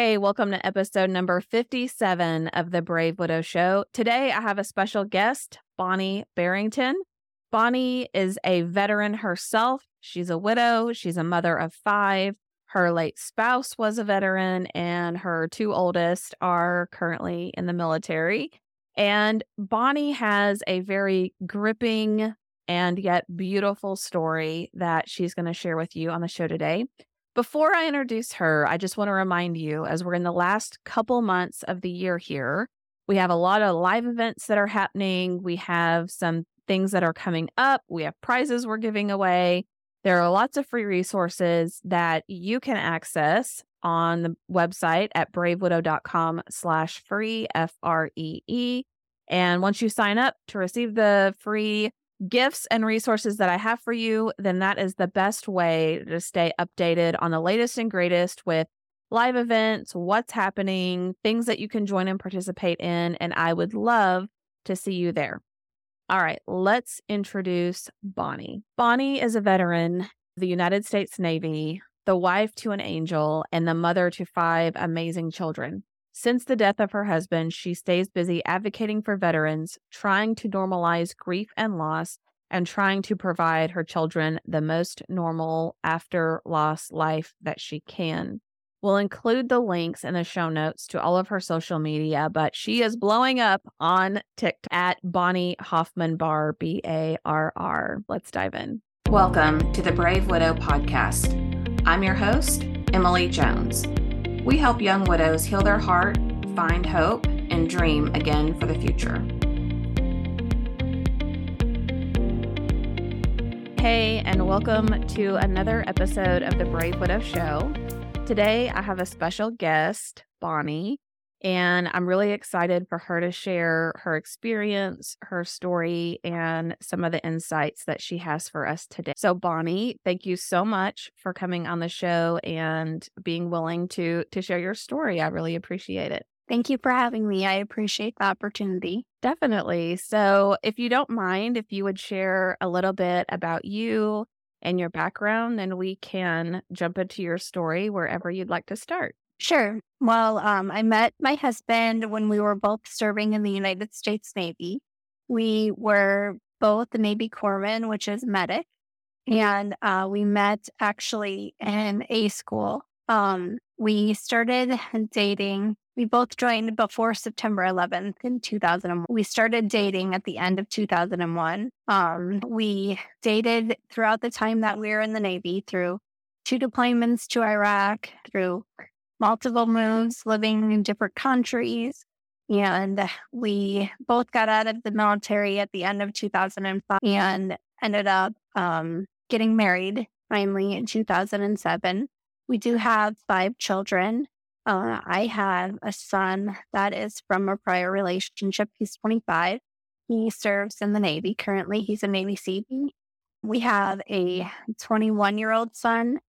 Hey, welcome to episode number 57 of the Brave Widow Show. Today I have a special guest, Bonnie Barrington. Bonnie is a veteran herself. She's a widow, she's a mother of five. Her late spouse was a veteran, and her two oldest are currently in the military. And Bonnie has a very gripping and yet beautiful story that she's going to share with you on the show today. Before I introduce her, I just want to remind you as we're in the last couple months of the year here, we have a lot of live events that are happening. We have some things that are coming up. We have prizes we're giving away. There are lots of free resources that you can access on the website at bravewidow.com slash free, F R E E. And once you sign up to receive the free gifts and resources that I have for you, then that is the best way to stay updated on the latest and greatest with live events, what's happening, things that you can join and participate in. And I would love to see you there. All right, let's introduce Bonnie. Bonnie is a veteran the United States Navy, the wife to an angel, and the mother to five amazing children. Since the death of her husband, she stays busy advocating for veterans, trying to normalize grief and loss, and trying to provide her children the most normal after loss life that she can. We'll include the links in the show notes to all of her social media, but she is blowing up on TikTok at Bonnie Hoffman Barr, B A R R. Let's dive in. Welcome to the Brave Widow podcast. I'm your host, Emily Jones. We help young widows heal their heart, find hope, and dream again for the future. Hey, and welcome to another episode of the Brave Widow Show. Today, I have a special guest, Bonnie, and I'm really excited for her to share her experience, her story, and some of the insights that she has for us today. So, Bonnie, thank you so much for coming on the show and being willing to to share your story. I really appreciate it. Thank you for having me. I appreciate the opportunity. Definitely. So, if you don't mind, if you would share a little bit about you and your background, then we can jump into your story wherever you'd like to start. Sure. Well, um, I met my husband when we were both serving in the United States Navy. We were both the Navy corpsmen, which is medic, and uh, we met actually in A school. Um, we started dating. We both joined before September 11th in 2001. We started dating at the end of 2001. Um, we dated throughout the time that we were in the Navy through two deployments to Iraq, through multiple moves, living in different countries. And we both got out of the military at the end of 2005 and ended up um, getting married finally in 2007. We do have five children. Uh, I have a son that is from a prior relationship. He's 25. He serves in the Navy. Currently, he's a Navy Seaman. We have a 21 year old son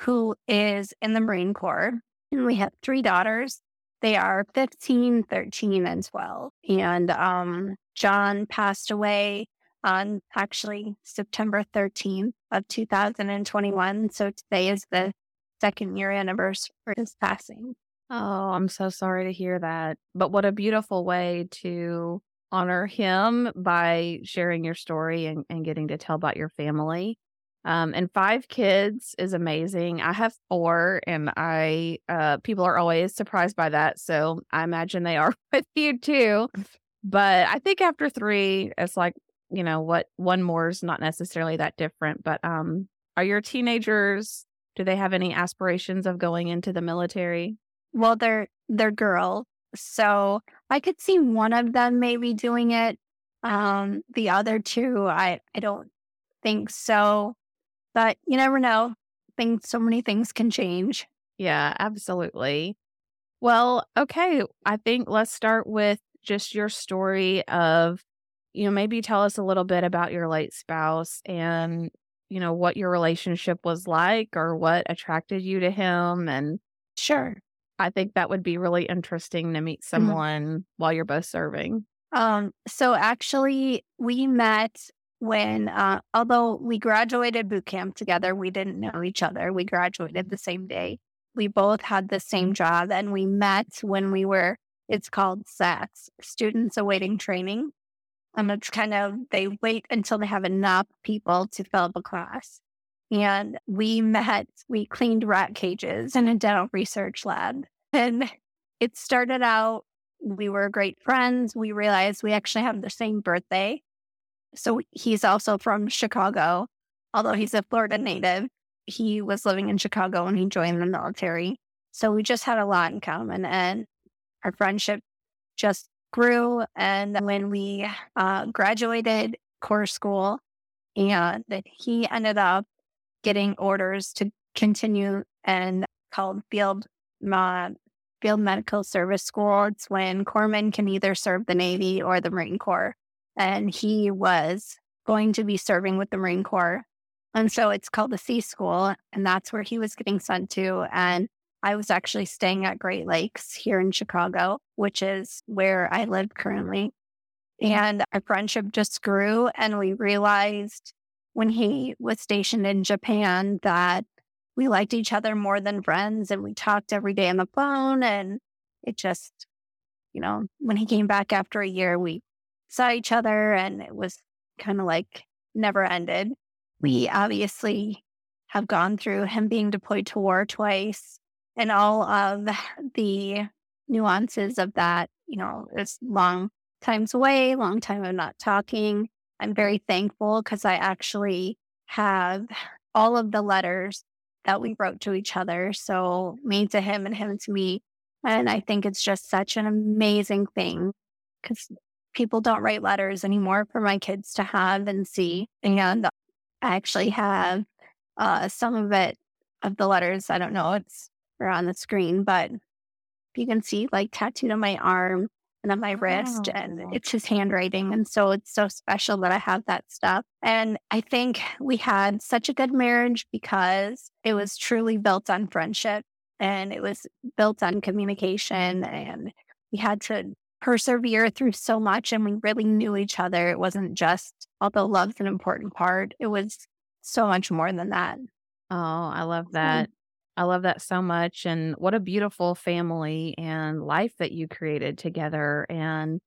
who is in the Marine Corps. And we have three daughters. They are 15, 13, and 12. And um, John passed away on actually September 13th of 2021. So today is the second year anniversary for his passing. Oh, I'm so sorry to hear that. But what a beautiful way to honor him by sharing your story and, and getting to tell about your family. Um, and five kids is amazing. I have four, and I uh, people are always surprised by that. So I imagine they are with you too. But I think after three, it's like you know what one more is not necessarily that different. But um, are your teenagers? Do they have any aspirations of going into the military? Well, they're they're girls, so I could see one of them maybe doing it. Um, the other two, I I don't think so. But you never know. Things, so many things can change. Yeah, absolutely. Well, okay. I think let's start with just your story of, you know, maybe tell us a little bit about your late spouse and, you know, what your relationship was like or what attracted you to him. And sure. I think that would be really interesting to meet mm-hmm. someone mm-hmm. while you're both serving. Um, so actually we met when, uh, although we graduated boot camp together, we didn't know each other. We graduated the same day. we both had the same job and we met when we were, it's called SATs, Students Awaiting Training. And it's kind of, they wait until they have enough people to fill up a class. And we met, we cleaned rat cages in a dental research lab. And it started out, we were great friends. We realized we actually have the same birthday. So he's also from Chicago, although he's a Florida native. He was living in Chicago when he joined the military. So we just had a lot in common and our friendship just grew. And when we uh, graduated Corps school, and he ended up getting orders to continue and called field uh, field medical service school. It's when corpsmen can either serve the Navy or the Marine Corps and he was going to be serving with the Marine Corps. And so it's called the Sea School, and that's where he was getting sent to. And I was actually staying at Great Lakes here in Chicago, which is where I live currently. And our friendship just grew, and we realized when he was stationed in Japan that we liked each other more than friends, and we talked every day on the phone. And it just, you know, when he came back after a year, we saw each other and it was kind of like never ended. We obviously have gone through him being deployed to war twice and all of the nuances of that. You know, it's long times away, long time of not talking. I'm very thankful because I actually have all of the letters that we wrote to each other. So, me to him and him to me. And I think it's just such an amazing thing because people don't write letters anymore for my kids to have and see. And I actually have uh, some of it of the letters. I don't know, it's or on the screen, but you can see like tattooed on my arm and on my wrist, and it's his handwriting. And so it's so special that I have that stuff. And I think we had such a good marriage because it was truly built on friendship and it was built on communication. And we had to persevere through so much and we really knew each other. It wasn't just, although love's an important part, it was so much more than that. Oh, I love mm. that. I love that so much. And what a beautiful family and life that you created together and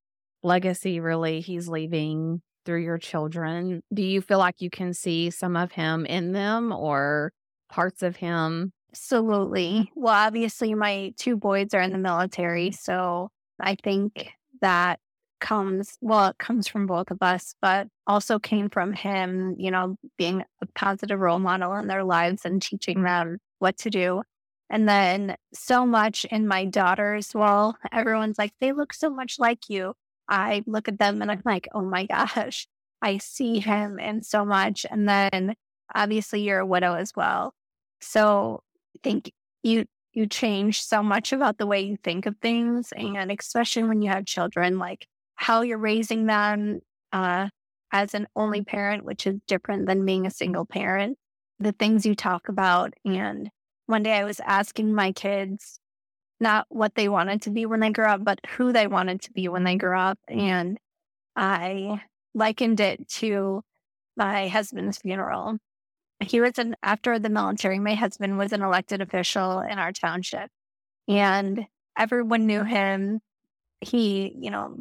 legacy, really, he's leaving through your children. Do you feel like you can see some of him in them or parts of him? Absolutely. Well, obviously, my two boys are in the military. So I think that comes, well, it comes from both of us, but also came from him, you know, being a positive role model in their lives and teaching them what to do. And then so much in my daughters, well, everyone's like, they look so much like you. I look at them and I'm like, oh my gosh, I see him in so much. And then obviously you're a widow as well. So I think you you change so much about the way you think of things. Mm-hmm. And especially when you have children, like how you're raising them uh, as an only mm-hmm. parent, which is different than being a single mm-hmm. parent, the things you talk about. And one day I was asking my kids not what they wanted to be when they grew up, but who they wanted to be when they grew up. And I likened it to my husband's funeral he was an after the military my husband was an elected official in our township. And everyone knew him. He you know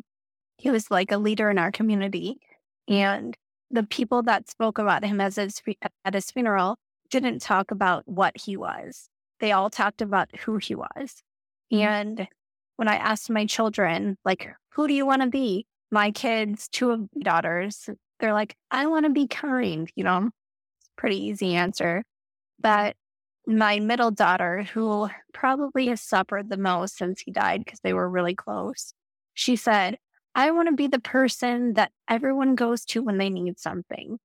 he was like a leader in our community. And the people that spoke about him as his, at his funeral didn't talk about what he was. They all talked about who he was. Mm-hmm. and when i asked my children like who do you want to be? My kids two of my daughters they're like i want to be kind you know pretty easy answer. But my middle daughter, who probably has suffered the most since he died because they were really close, she said, I want to be the person that everyone goes to when they need something.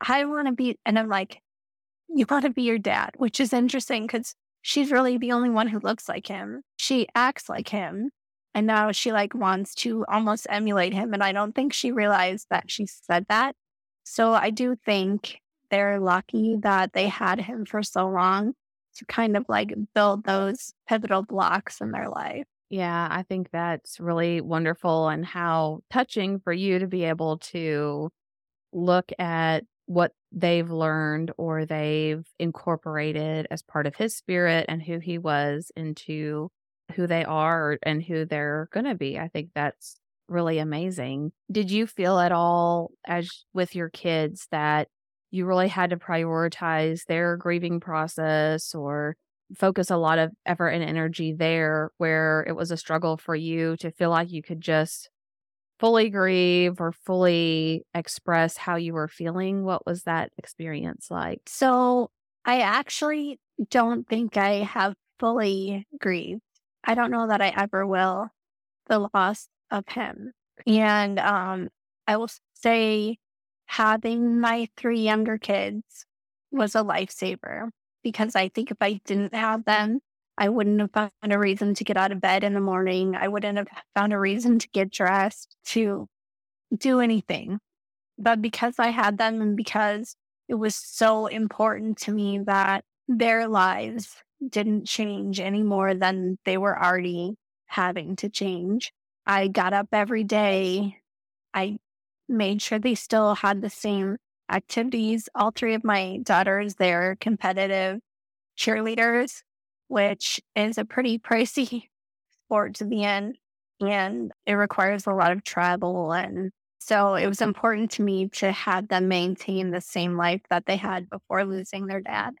I want to be, and I'm like, you want to be your dad, which is interesting because she's really the only one who looks like him. She acts like him. And now she like wants to almost emulate him. And I don't think she realized that she said that. So I do think they're lucky that they had him for so long to kind of like build those pivotal blocks in their life. Yeah, I think that's really wonderful and how touching for you to be able to look at what they've learned or they've incorporated as part of his spirit and who he was into who they are and who they're going to be. I think that's really amazing. Did you feel at all as with your kids that you really had to prioritize their grieving process or focus a lot of effort and energy there where it was a struggle for you to feel like you could just fully grieve or fully express how you were feeling? What was that experience like? So, I actually don't think I have fully grieved. I don't know that I ever will the loss of him. And um, I will say having my three younger kids was a lifesaver because I think if I didn't have them, I wouldn't have found a reason to get out of bed in the morning. I wouldn't have found a reason to get dressed, to do anything. But because I had them and because it was so important to me that their lives didn't change any more than they were already having to change, I got up every day. I made sure they still had the same activities. All three of my daughters, they're competitive cheerleaders which is a pretty pricey sport to be in. And it requires a lot of travel. And so it was important to me to have them maintain the same life that they had before losing their dad.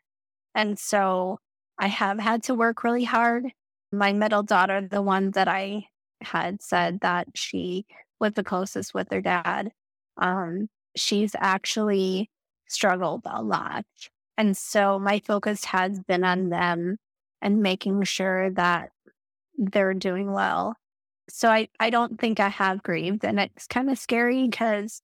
And so I have had to work really hard. My middle daughter, the one that I had said that she was the closest with her dad, um, she's actually struggled a lot. And so my focus has been on them and making sure that they're doing well. So I, I don't think I have grieved. And it's kind of scary because,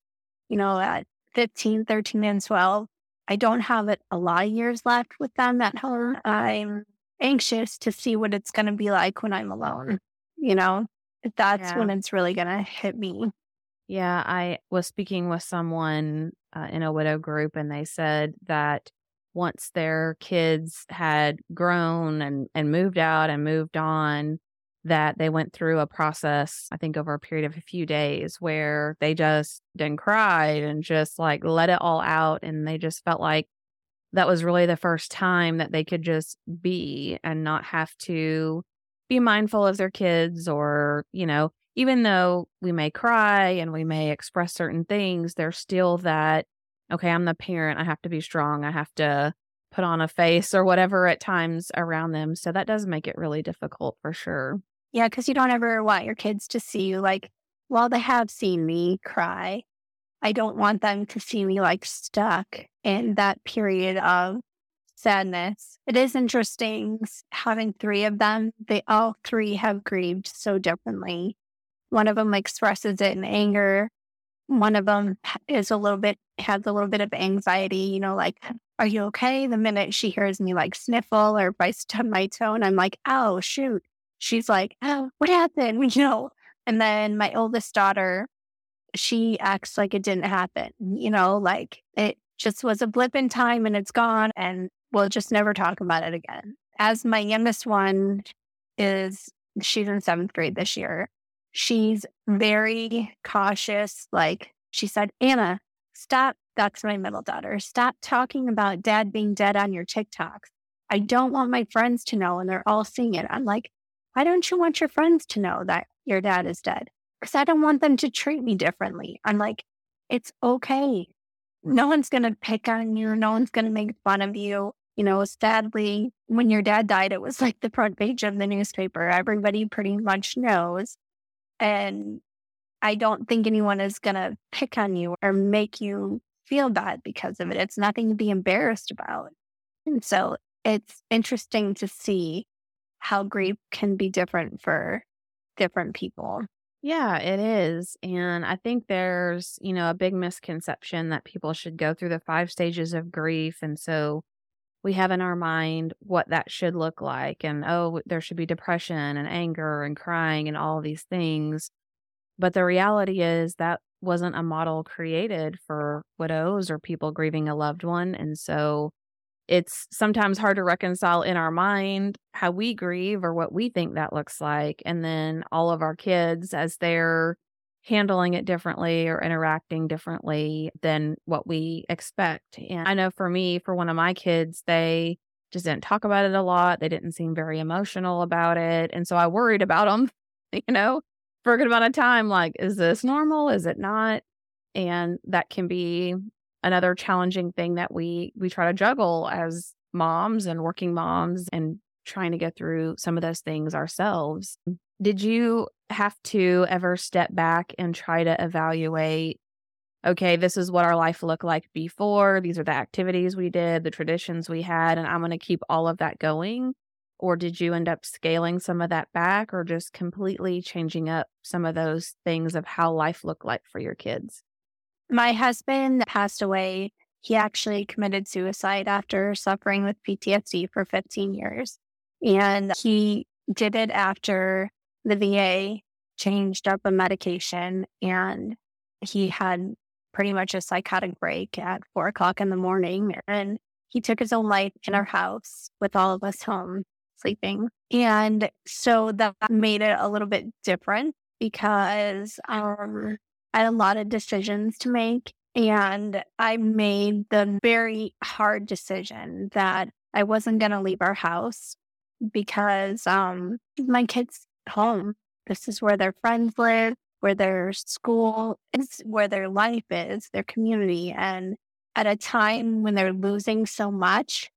you know, at 15, 13, and 12, I don't have it a lot of years left with them at home. I'm anxious to see what it's going to be like when I'm alone. You know, that's yeah. when it's really going to hit me. Yeah, I was speaking with someone uh, in a widow group, and they said that once their kids had grown and, and moved out and moved on, that they went through a process, I think over a period of a few days where they just didn't cry and just like let it all out. And they just felt like that was really the first time that they could just be and not have to be mindful of their kids or, you know, even though we may cry and we may express certain things, there's still that okay, I'm the parent. I have to be strong. I have to put on a face or whatever at times around them. So that does make it really difficult for sure. Yeah, because you don't ever want your kids to see you like, well, they have seen me cry. I don't want them to see me like stuck in that period of sadness. It is interesting having three of them. They all three have grieved so differently. One of them expresses it in anger. One of them is a little bit, has a little bit of anxiety, you know, like, are you okay? The minute she hears me like sniffle or if I my toe and I'm like, oh, shoot. She's like, oh, what happened? You know, and then my oldest daughter, she acts like it didn't happen, you know, like it just was a blip in time and it's gone and we'll just never talk about it again. As my youngest one is, she's in seventh grade this year. She's very cautious. Like she said, Anna, stop. That's my middle daughter. Stop talking about dad being dead on your TikToks. I don't want my friends to know and they're all seeing it. I'm like, why don't you want your friends to know that your dad is dead? Because I don't want them to treat me differently. I'm like, it's okay. No one's going to pick on you. No one's going to make fun of you. You know, sadly, when your dad died, it was like the front page of the newspaper. Everybody pretty much knows. And I don't think anyone is going to pick on you or make you feel bad because of it. It's nothing to be embarrassed about. And so it's interesting to see how grief can be different for different people. Yeah, it is. And I think there's, you know, a big misconception that people should go through the five stages of grief. And so we have in our mind what that should look like. And oh, there should be depression and anger and crying and all these things. But the reality is that wasn't a model created for widows or people grieving a loved one. And so it's sometimes hard to reconcile in our mind how we grieve or what we think that looks like. And then all of our kids, as they're handling it differently or interacting differently than what we expect. And I know for me, for one of my kids, they just didn't talk about it a lot. They didn't seem very emotional about it. And so I worried about them, you know, for a good amount of time. Like, is this normal? Is it not? And that can be another challenging thing that we we try to juggle as moms and working moms and trying to get through some of those things ourselves. Did you have to ever step back and try to evaluate okay, this is what our life looked like before. These are the activities we did, the traditions we had, and I'm going to keep all of that going? Or did you end up scaling some of that back or just completely changing up some of those things of how life looked like for your kids? My husband passed away. He actually committed suicide after suffering with PTSD for 15 years. And he did it after the VA changed up a medication and he had pretty much a psychotic break at four o'clock in the morning. And he took his own life in our house with all of us home sleeping. And so that made it a little bit different because um, I had a lot of decisions to make. And I made the very hard decision that I wasn't going to leave our house because um, my kids' home. This is where their friends live where their school is, where their life is, their community. And at a time when they're losing so much,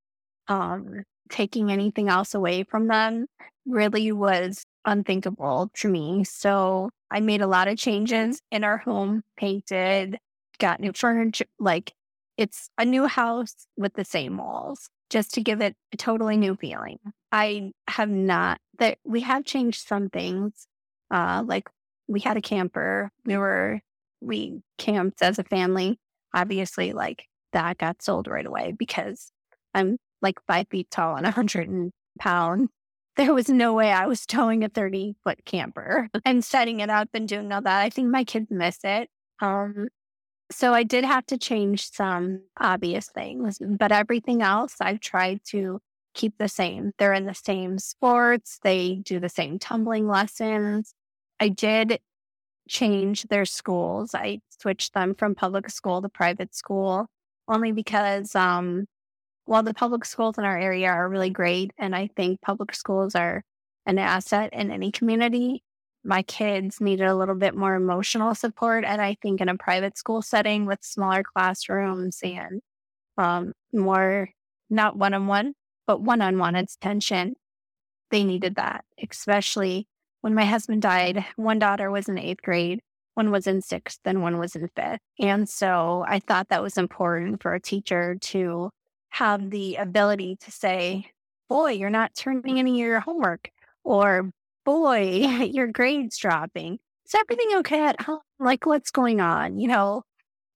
um, taking anything else away from them really was unthinkable to me. So I made a lot of changes in our home, painted, got new furniture. Like it's a new house with the same walls just to give it a totally new feeling. I have not that we have changed some things. Uh, like we had a camper. We were, we camped as a family. Obviously, like that got sold right away because I'm like five feet tall and a 100 pounds. There was no way I was towing a 30 foot camper and setting it up and doing all that. I think my kids miss it. Um, so I did have to change some obvious things, but everything else I've tried to keep the same. They're in the same sports, they do the same tumbling lessons. I did change their schools. I switched them from public school to private school only because um, while the public schools in our area are really great, and I think public schools are an asset in any community, my kids needed a little bit more emotional support. And I think in a private school setting with smaller classrooms and um, more, not one on one, but one on one attention, they needed that, especially when my husband died, one daughter was in eighth grade, one was in sixth, and one was in fifth. And so I thought that was important for a teacher to have the ability to say, boy, you're not turning any of your homework, or boy, your grade's dropping. Is everything okay at home? Like, what's going on? You know,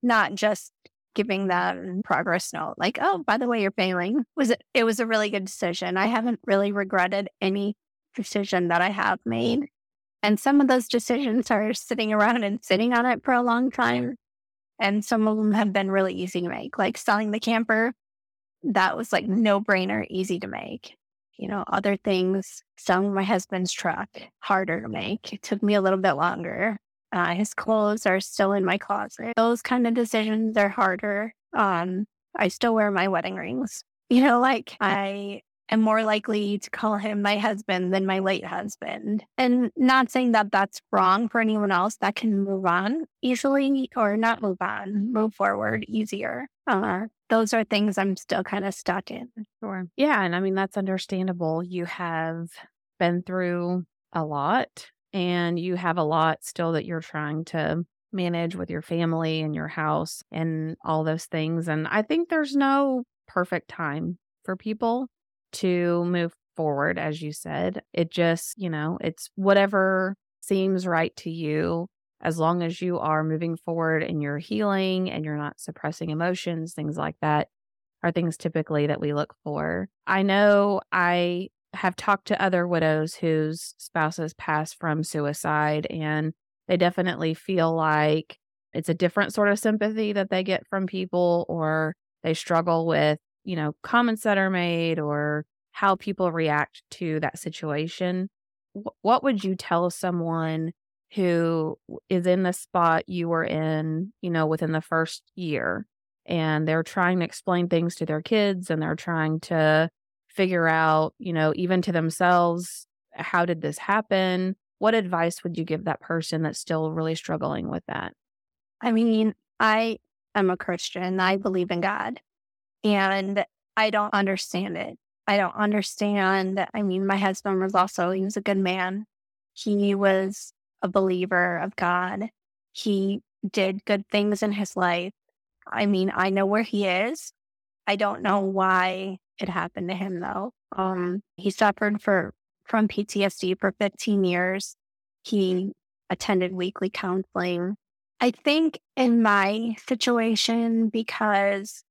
not just giving them progress note like oh by the way you're failing was it it was a really good decision i haven't really regretted any decision that I have made. And some of those decisions are sitting around and sitting on it for a long time. And some of them have been really easy to make, like selling the camper. That was like no brainer, easy to make. You know, other things, selling my husband's truck, harder to make. It took me a little bit longer. Uh, his clothes are still in my closet. Those kind of decisions are harder. Um, I still wear my wedding rings. You know, like I am more likely to call him my husband than my late husband. And not saying that that's wrong for anyone else that can move on easily or not move on, move forward easier. Uh, those are things I'm still kind of stuck in. Sure. Yeah. And I mean, that's understandable. You have been through a lot and you have a lot still that you're trying to manage with your family and your house and all those things. And I think there's no perfect time for people to move forward, as you said. It just, you know, it's whatever seems right to you as long as you are moving forward and you're healing and you're not suppressing emotions, things like that are things typically that we look for. I know I have talked to other widows whose spouses passed from suicide, and they definitely feel like it's a different sort of sympathy that they get from people, or they struggle with you know, comments that are made or how people react to that situation. what would you tell someone who is in the spot you were in, you know, within the first year. And they're trying to explain things to their kids and they're trying to figure out, you know, even to themselves, how did this happen? What advice would you give that person that's still really struggling with that? I mean, I am a Christian. I believe in God and I don't understand it. I don't understand. I mean, my husband was also, he was a good man. He was a believer of God. He did good things in his life. I mean, I know where he is. I don't know why it happened to him though. Um, he suffered for from PTSD for 15 years. He attended weekly counseling. I think in my situation, because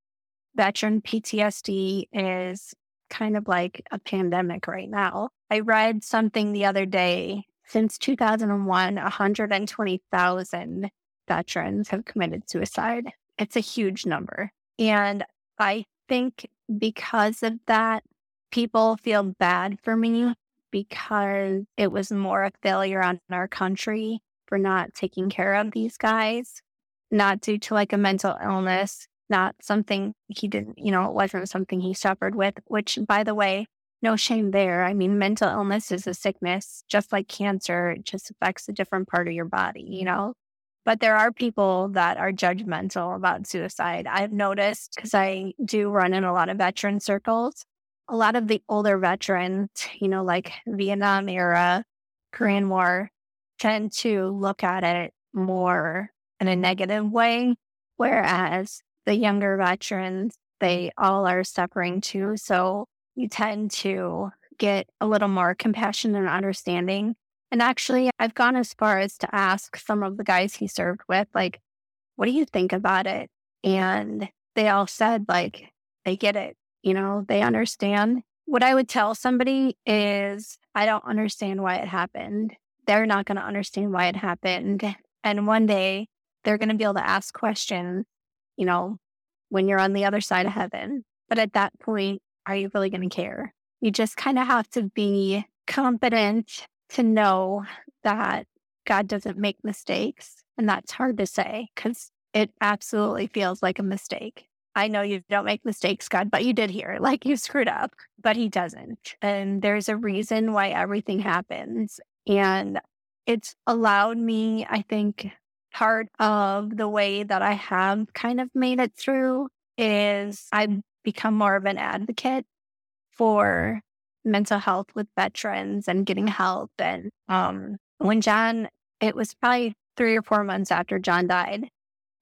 veteran PTSD is kind of like a pandemic right now. I read something the other day. Since 2001, 120,000 veterans have committed suicide. It's a huge number. And I think because of that, people feel bad for me because it was more a failure on our country for not taking care of these guys, not due to like a mental illness, not something he didn't, you know, it wasn't something he suffered with, which by the way, no shame there. I mean, mental illness is a sickness, just like cancer, it just affects a different part of your body, you mm-hmm. know? But there are people that are judgmental about suicide. I've noticed because I do run in a lot of veteran circles. A lot of the older veterans, you know, like Vietnam era, Korean mm-hmm. War, tend to look at it more in a negative way. Whereas the younger veterans, they all are suffering too. So you tend to get a little more compassion and understanding and actually, I've gone as far as to ask some of the guys he served with, like, what do you think about it? And they all said, like, they get it. You know, they understand. What I would tell somebody is, I don't understand why it happened. They're not going to understand why it happened. And one day they're going to be able to ask questions, you know, when you're on the other side of heaven. But at that point, are you really going to care? You just kind of have to be competent to know that God doesn't make mistakes. And that's hard to say because it absolutely feels like a mistake. I know you don't make mistakes, God, but you did here. Like you screwed up, but He doesn't. And there's a reason why everything happens. And it's allowed me, I think, part of the way that I have kind of made it through is I've become more of an advocate for mental health with veterans and getting help. And um, when John, it was probably three or four months after John died,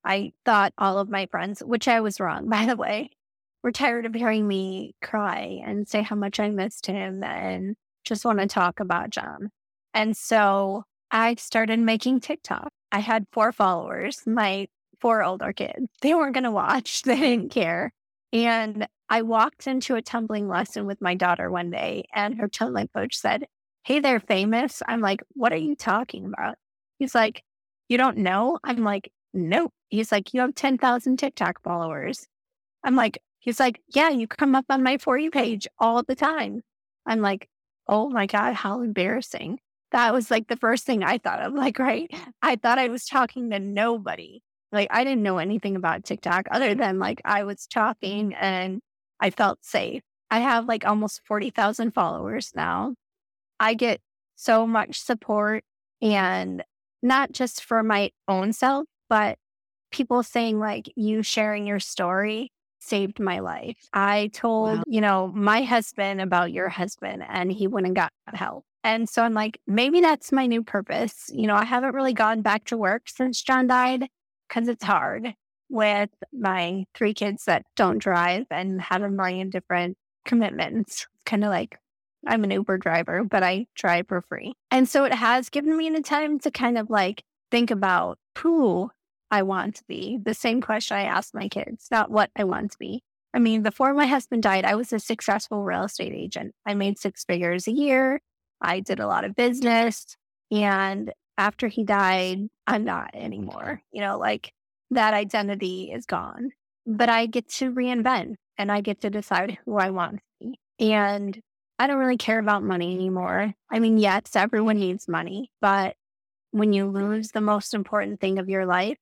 I thought all of my friends, which I was wrong, by the way, were tired of hearing me cry and say how much I missed him and just want to talk about John. And so I started making TikTok. I had four followers, my four older kids. They weren't going to watch, they didn't care. And I walked into a tumbling lesson with my daughter one day, and her tumbling coach said, Hey, they're famous. I'm like, What are you talking about? He's like, You don't know? I'm like, Nope. He's like, You have 10,000 TikTok followers. I'm like, He's like, Yeah, you come up on my For You page all the time. I'm like, Oh my God, how embarrassing. That was like the first thing I thought of. Like, right? I thought I was talking to nobody. Like, I didn't know anything about TikTok other than like I was talking and I felt safe. I have like almost 40,000 followers now. I get so much support and not just for my own self, but people saying like you sharing your story saved my life. I told, wow. you know, my husband about your husband and he went and got help. And so I'm like, maybe that's my new purpose. You know, I haven't really gone back to work since John died because it's hard with my three kids that don't drive and have a million different commitments. Kind of like I'm an Uber driver, but I drive for free. And so it has given me the time to kind of like think about who I want to be. The same question I asked my kids, not what I want to be. I mean, before my husband died, I was a successful real estate agent. I made six figures a year. I did a lot of business. And after he died, I'm not anymore. You know, like that identity is gone. But I get to reinvent and I get to decide who I want to be. And I don't really care about money anymore. I mean, yes, everyone needs money, but when you lose the most important thing of your life,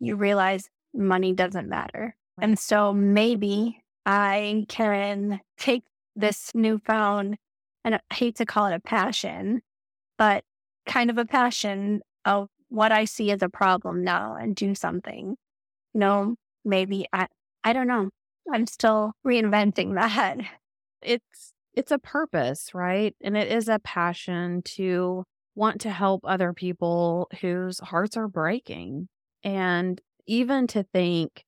you realize money doesn't matter. And so maybe I can take this newfound, and I hate to call it a passion, but kind of a passion of what I see as a problem now and do something. You know, maybe I, I don't know. I'm still reinventing that. It's it's a purpose, right? And it is a passion to want to help other people whose hearts are breaking. And even to think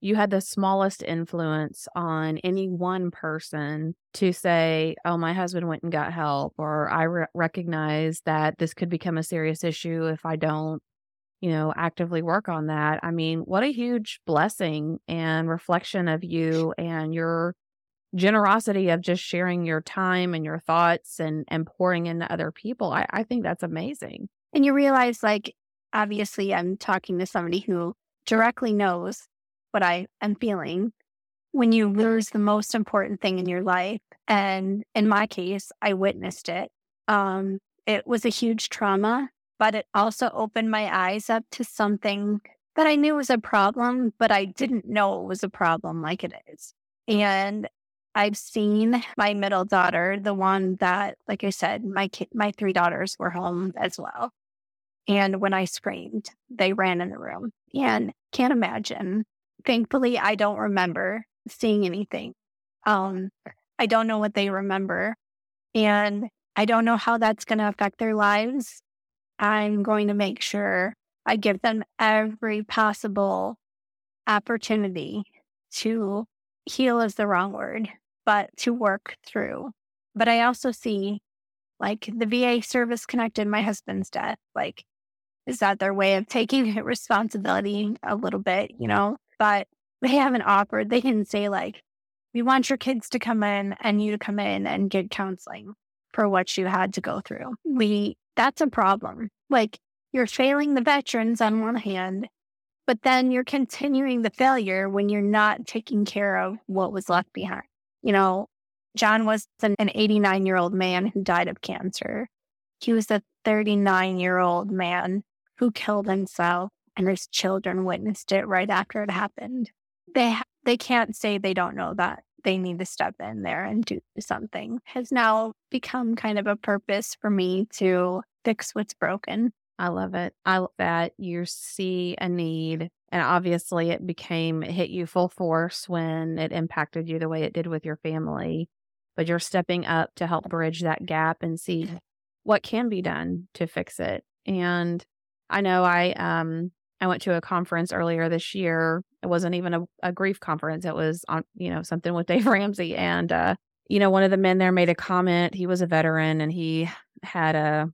you had the smallest influence on any one person to say, oh, my husband went and got help, or I re- recognize that this could become a serious issue if I don't, you know, actively work on that. I mean, what a huge blessing and reflection of you and your generosity of just sharing your time and your thoughts and and pouring into other people I, I think that's amazing and you realize like obviously i'm talking to somebody who directly knows what i am feeling when you lose the most important thing in your life and in my case i witnessed it um it was a huge trauma but it also opened my eyes up to something that i knew was a problem but i didn't know it was a problem like it is and I've seen my middle daughter, the one that, like I said, my ki- my three daughters were home as well. And when I screamed, they ran in the room and can't imagine. Thankfully, I don't remember seeing anything. Um, I don't know what they remember. And I don't know how that's going to affect their lives. I'm going to make sure I give them every possible opportunity to heal is the wrong word, but to work through. But I also see like the VA service connected my husband's death. Like, is that their way of taking responsibility a little bit, you know? But they haven't offered, they didn't say, like, we want your kids to come in and you to come in and get counseling for what you had to go through. We, that's a problem. Like, you're failing the veterans on one hand, but then you're continuing the failure when you're not taking care of what was left behind. You know, John was an 89 year old man who died of cancer. He was a 39 year old man who killed himself, and his children witnessed it right after it happened. They they can't say they don't know that they need to step in there and do something. Has now become kind of a purpose for me to fix what's broken. I love it. I love that you see a need and obviously, it became, it hit you full force when it impacted you the way it did with your family. But you're stepping up to help bridge that gap and see what can be done to fix it. And I know I, um, I went to a conference earlier this year. It wasn't even a, a grief conference. It was on, you know, something with Dave Ramsey. And, uh, you know, one of the men there made a comment. He was a veteran and he had a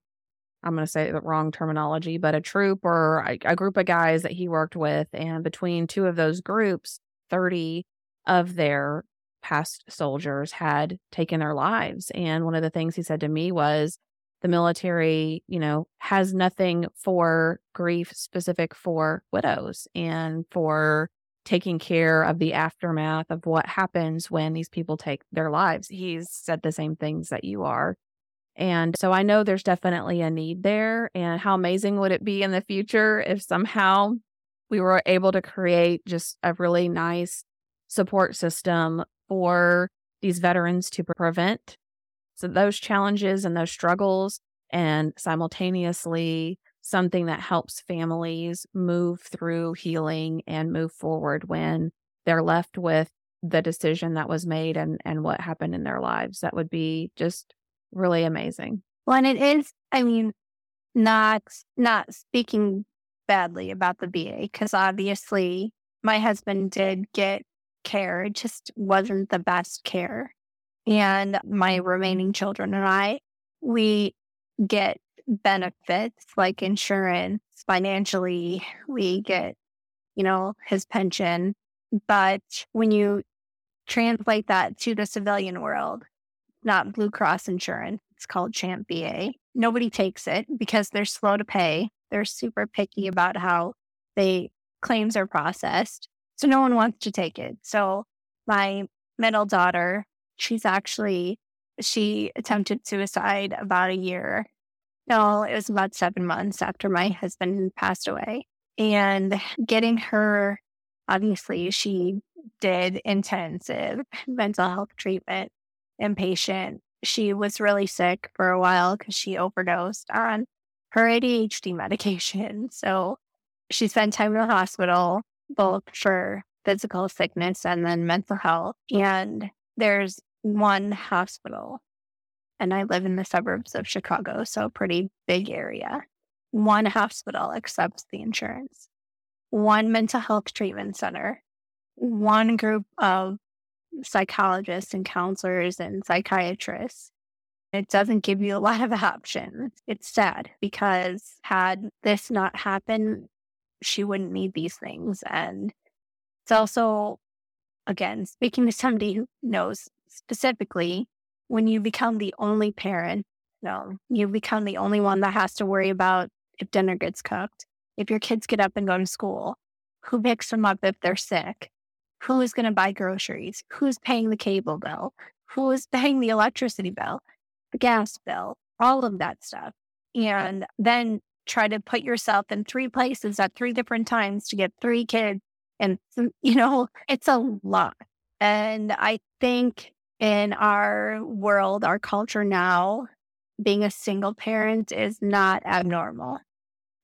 I'm going to say the wrong terminology, but a troop or a, a, group of guys that he worked with. And between two of those groups, 30 of their past soldiers had taken their lives. And one of the things he said to me was the military, you know, has nothing for grief specific for widows and for taking care of the aftermath of what happens when these people take their lives. He's said the same things that you are. And so I know there's definitely a need there. And how amazing would it be in the future if somehow we were able to create just a really nice support system for these veterans to prevent so those challenges and those struggles and simultaneously something that helps families move through healing and move forward when they're left with the decision that was made and and what happened in their lives that would be just really amazing. Well, and it is, I mean, not not speaking badly about the VA because obviously my husband did get care. It just wasn't the best care. And my mm-hmm. remaining children and I, we get benefits like insurance financially. We get, you know, his pension. But when you translate that to the civilian world, not Blue Cross insurance. It's called CHAMPVA. Nobody takes it because they're slow to pay. They're super picky about how they claims are processed. So no one wants to take it. So my middle daughter, she's actually she attempted suicide about a year No, it was about seven months after my husband passed away. And getting her, obviously, she did intensive mental health treatment, inpatient. She was really sick for a while because she overdosed on her ADHD medication. So she spent time in the hospital, both for physical sickness and then mental health. And there's one hospital, and I live in the suburbs of Chicago, so a pretty big area. One hospital accepts the insurance, one mental health treatment center, one group of psychologists and counselors and psychiatrists. It doesn't give you a lot of options. It's sad because had this not happened, she wouldn't need these things. And it's also, again, speaking to somebody who knows specifically, when you become the only parent, no, you become the only one that has to worry about if dinner gets cooked, if your kids get up and go to school, who picks them up if they're sick, who is going to buy groceries, who's paying the cable bill, who is paying the electricity bill, the gas bill, all of that stuff. And then try to put yourself in three places at three different times to get three kids. And, you know, it's a lot. And I think in our world, our culture now, being a single parent is not abnormal.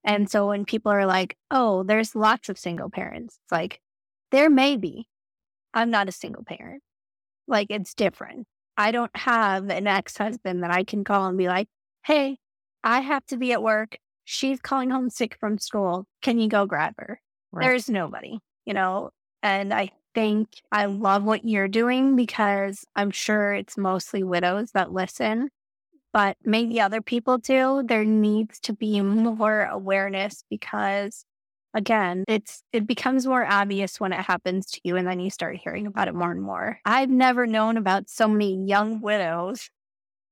And so when people are like, oh, there's lots of single parents, it's like, there may be. I'm not a single parent. Like, it's different. I don't have an ex husband that I can call and be like, hey, I have to be at work she's calling home sick from school. Can you go grab her? Right. There's nobody, you know? And I think I love what you're doing because I'm sure it's mostly widows that listen, but maybe other people do. There needs to be more awareness because again, it's it becomes more obvious when it happens to you and then you start hearing about it more and more. I've never known about so many young widows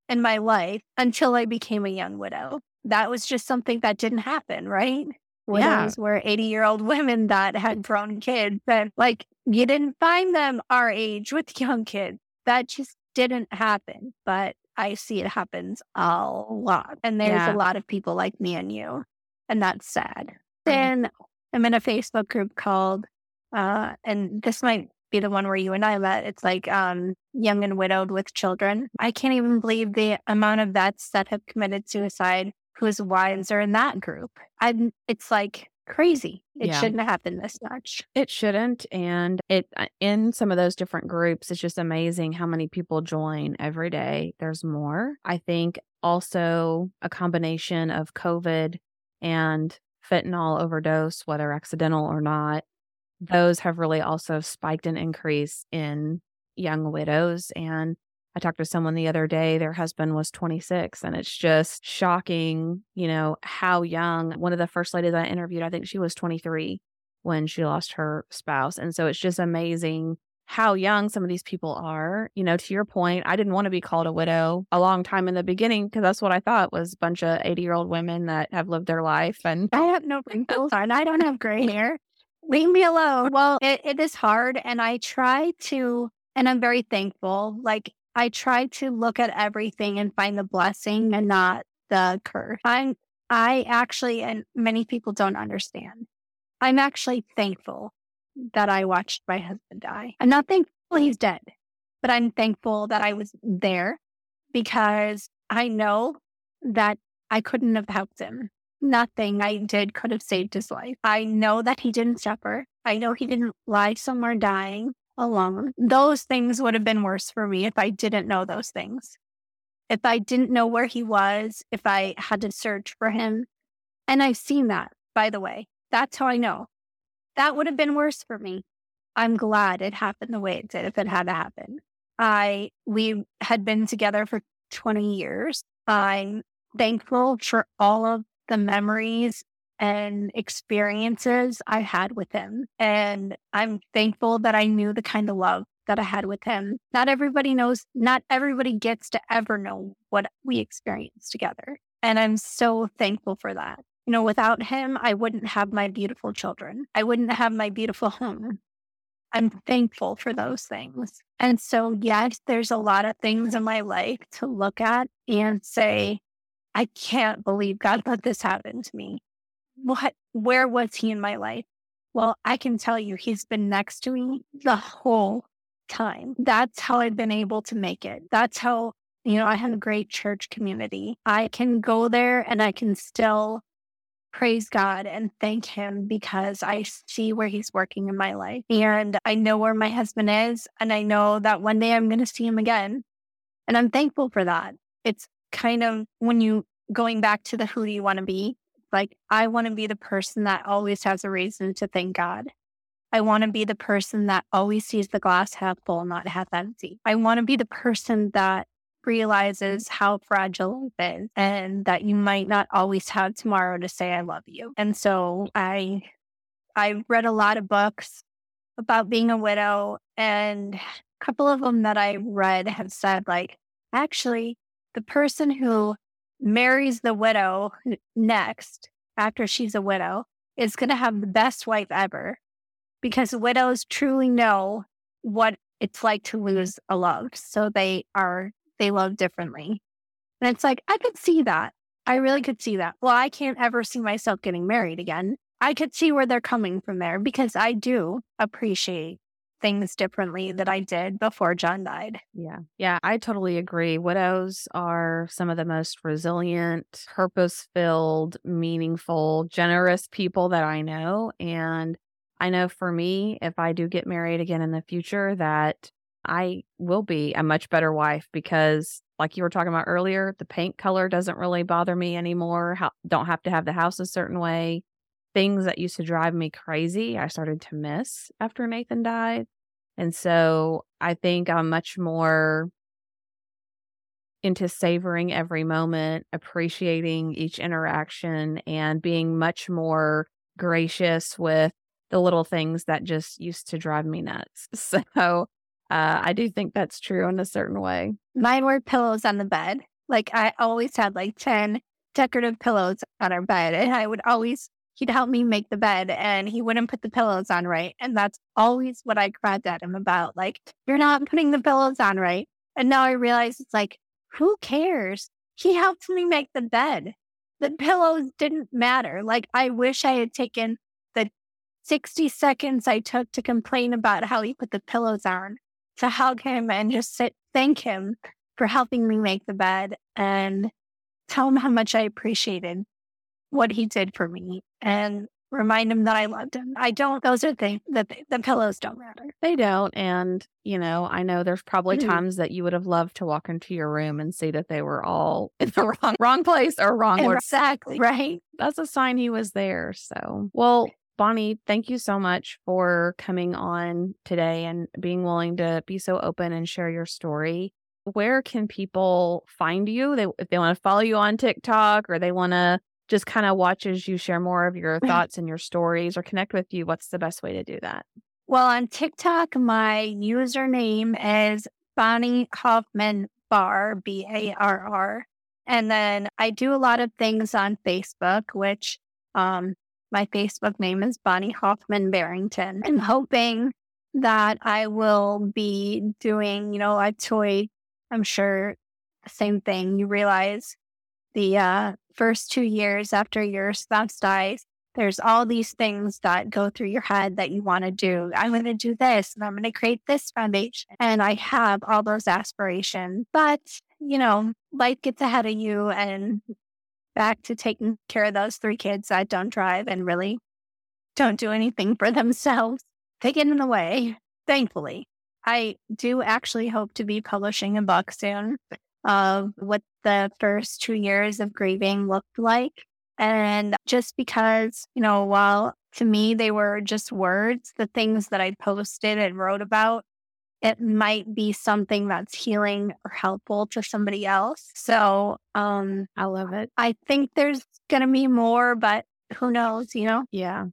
in my life until I became a young widow that was just something that didn't happen, right? Widows yeah. were 80 year old women that had grown kids and like you didn't find them our age with young kids. That just didn't happen. But I see it happens a lot. And there's yeah. a lot of people like me and you. And that's sad. Mm-hmm. Then I'm in a Facebook group called, uh, and this might be the one where you and I met. It's like um, young and widowed with children. I can't even believe the amount of vets that have committed suicide whose wives are in that group. I'm, it's like crazy. It yeah. shouldn't happen this much. It shouldn't. And it, uh, in some of those different groups, it's just amazing how many people join every day. There's more. I think also a combination of COVID and fentanyl overdose, whether accidental or not, those have really also spiked an increase in young widows and I talked to someone the other day, their husband was 26, and it's just shocking, you know, how young. One of the first ladies I interviewed, I think she was 23 when she lost her spouse. And so it's just amazing how young some of these people are. You know, to your point, I didn't want to be called a widow a long time in the beginning because that's what I thought was a bunch of 80 year old women that have lived their life. And I have no wrinkles and I don't have gray hair. Leave me alone. Well, it, it is hard. And I try to, and I'm very thankful. Like I try to look at everything and find the blessing and not the curse. I'm I actually and many people don't understand. I'm actually thankful that I watched my husband die. I'm not thankful he's dead, but I'm thankful that I was there because I know that I couldn't have helped him. Nothing I did could have saved his life. I know that he didn't suffer. I know he didn't lie somewhere dying alone. Those things would have been worse for me if I didn't know those things. If I didn't know where he was, if I had to search for him. And I've seen that, by the way. That's how I know. That would have been worse for me. I'm glad it happened the way it did if it had to happen. I we had been together for 20 years. I'm thankful for all of the memories and experiences I had with him. And I'm thankful that I knew the kind of love that I had with him. Not everybody knows, not everybody gets to ever know what we experienced together. And I'm so thankful for that. You know, without him, I wouldn't have my beautiful children. I wouldn't have my beautiful home. I'm thankful for those things. And so, yes, there's a lot of things in my life to look at and say, I can't believe God let this happen to me. What, where was he in my life? Well, I can tell you, he's been next to me the whole time. That's how I've been able to make it. That's how, you know, I have a great church community. I can go there and I can still praise God and thank Him because I see where He's working in my life. And I know where my husband is. And I know that one day I'm going to see him again. And I'm thankful for that. It's kind of when you going back to the who do you want to be? Like, I want to be the person that always has a reason to thank God. I want to be the person that always sees the glass half full, not half empty. I want to be the person that realizes how fragile it is and that you might not always have tomorrow to say I love you. And so I I read a lot of books about being a widow and a couple of them that I read have said like actually the person who marries the widow next after she's a widow is going to have the best wife ever because widows truly know what it's like to lose a loved. So they are they love differently. And it's like, I could see that. I really could see that. Well, I can't ever see myself getting married again. I could see where they're coming from there because I do appreciate things differently that I did before John died. Yeah. Yeah, I totally agree. Widows are some of the most resilient, purpose filled, meaningful, generous people that I know. And I know for me, if I do get married again in the future, that I will be a much better wife because, like you were talking about earlier, the paint color doesn't really bother me anymore. How, don't have to have the house a certain way. Things that used to drive me crazy, I started to miss after Nathan died. And so I think I'm much more into savoring every moment, appreciating each interaction, and being much more gracious with the little things that just used to drive me nuts. So uh, I do think that's true in a certain way. Mine were pillows on the bed. Like I always had like 10 decorative pillows on our bed. And I would always, he'd help me make the bed and he wouldn't put the pillows on right. And that's always what I cried at him about. Like, you're not putting the pillows on right. And now I realize it's like, who cares? He helped me make the bed. The pillows didn't matter. Like, I wish I had taken the 60 seconds I took to complain about how he put the pillows on to hug him and just sit, thank him for helping me make the bed and tell him how much I appreciated what he did for me and remind him that I loved him. I don't, those are things that the, the pillows don't matter. They don't. And, you know, I know there's probably mm-hmm. times that you would have loved to walk into your room and see that they were all in the wrong, wrong place or wrong. Exactly. Right. That's a sign he was there. So, well, Bonnie, thank you so much for coming on today and being willing to be so open and share your story. Where can people find you? They, if they want to follow you on TikTok or they want to just kind of watch as you share more of your thoughts and your stories or connect with you, what's the best way to do that? Well, on TikTok, my username is Bonnie Hoffman Barr, B A R R. And then I do a lot of things on Facebook, which um, my Facebook name is Bonnie Hoffman Barrington. I'm hoping that I will be doing, you know, a toy. I'm sure same thing. You realize the uh, first two years after your spouse dies, there's all these things that go through your head that you want to do. I'm going to do this and I'm going to create this foundation. And I have all those aspirations. But, you know, life gets ahead of you and back to taking care of those three kids that don't drive and really don't do anything for themselves. They get in the way, thankfully. I do actually hope to be publishing a book soon of what the first two years of grieving looked like. And just because, you know, while to me they were just words, the things that I posted and wrote about it might be something that's healing or helpful to somebody else. So, um, I love it. I think there's going to be more, but who knows, you know? Yeah.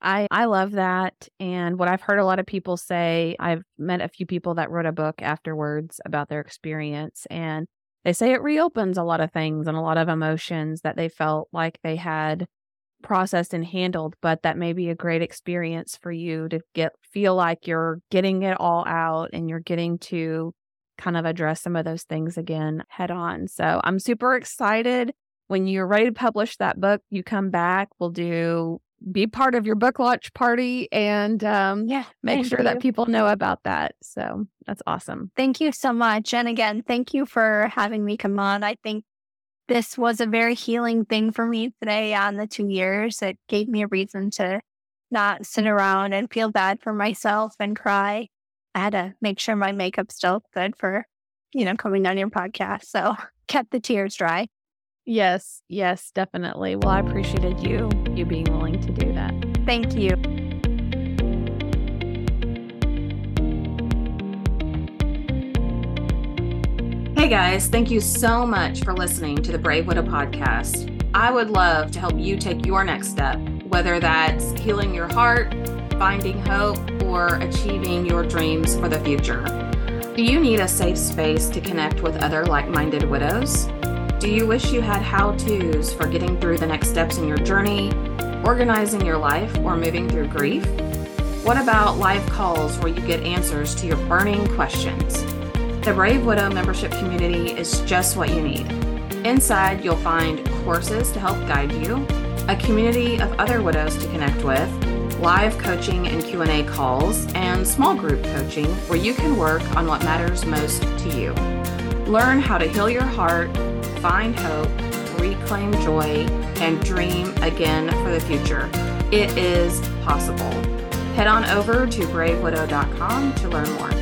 I, I love that. And what I've heard a lot of people say, I've met a few people that wrote a book afterwards about their experience. And they say it reopens a lot of things and a lot of emotions that they felt like they had processed and handled, but that may be a great experience for you to get feel like you're getting it all out and you're getting to kind of address some of those things again head on. So I'm super excited when you're ready to publish that book, you come back. We'll do be part of your book launch party and um, Yeah. make sure you. that people know about that. So that's awesome. Thank you so much. And again, thank you for having me come on. I think this was a very healing thing for me today on the two years. It gave me a reason to not sit around and feel bad for myself and cry. I had to make sure my makeup's still good for, you know, coming on your podcast. So kept the tears dry. Yes, yes, definitely. Well, I appreciated you you being willing to do that. Thank you. Hey guys, thank you so much for listening to the Brave Widow podcast. I would love to help you take your next step, whether that's healing your heart, finding hope, or achieving your dreams for the future. Do you need a safe space to connect with other like minded widows? Do you wish you had how to's for getting through the next steps in your journey, organizing your life, or moving through grief? What about live calls where you get answers to your burning questions? The Brave Widow membership community is just what you need. Inside, you'll find courses to help guide you, a community of other widows to connect with, live coaching and Q&A calls, and small group coaching where you can work on what matters most to you. Learn how to heal your heart, find hope, reclaim joy, and dream again for the future. It is possible. Head on over to bravewidow.com to learn more.